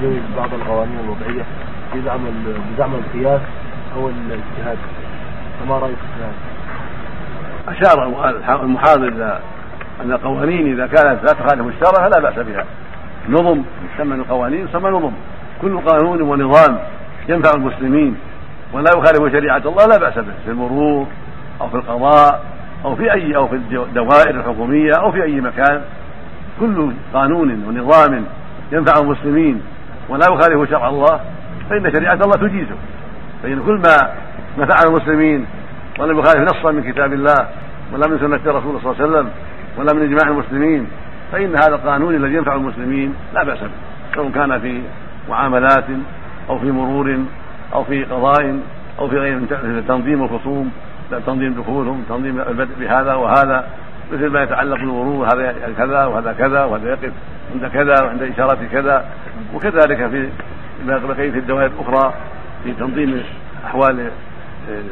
تجوز بعض القوانين الوضعية بزعم بزعم القياس أو الاجتهاد. فما رأيك في هذا؟ أشار المحاضر إلى أن القوانين إذا كانت لا تخالف الشرع فلا بأس بها. نظم يسمى القوانين يسمى نظم. كل قانون ونظام ينفع المسلمين ولا يخالف شريعة الله لا بأس به. في المرور أو في القضاء أو في أي أو في الدوائر الحكومية أو في أي مكان. كل قانون ونظام ينفع المسلمين ولا يخالف شرع الله فإن شريعة الله تجيزه. فإن كل ما نفع المسلمين ولم يخالف نصا من كتاب الله ولا من سنة رسول صلى الله عليه وسلم ولا من إجماع المسلمين فإن هذا القانون الذي ينفع المسلمين لا بأس به سواء كان في معاملات أو في مرور أو في قضاء أو في غير تنظيم الخصوم تنظيم دخولهم تنظيم البدء بهذا وهذا مثل ما يتعلق بالمرور هذا كذا وهذا كذا وهذا يقف. عند كذا وعند إشارة كذا وكذلك في بقية الدوائر الأخرى في تنظيم أحوال آه،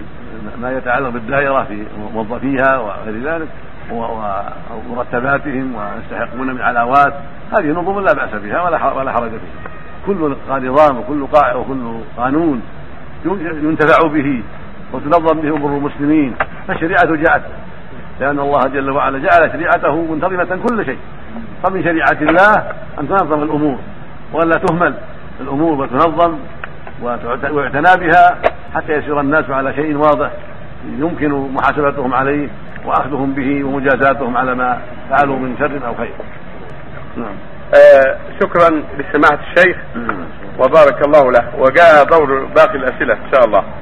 ما يتعلق بالدائرة في موظفيها وغير ذلك ومرتباتهم ويستحقون من علاوات. هذه نظم لا بأس بها ولا ولا حرج فيها. كل نظام وكل قاعدة وكل قانون ينتفع به وتنظم به أمور المسلمين. فالشريعة جاءت لأن الله جل وعلا جعل شريعته منتظمة كل شيء. فمن شريعة الله أن تنظم الأمور ولا تهمل الأمور وتنظم ويعتنى بها حتى يسير الناس على شيء واضح يمكن محاسبتهم عليه وأخذهم به ومجازاتهم على ما فعلوا من شر أو خير. نعم. آه شكرا لسماحة الشيخ وبارك الله له وجاء دور باقي الأسئلة إن شاء الله.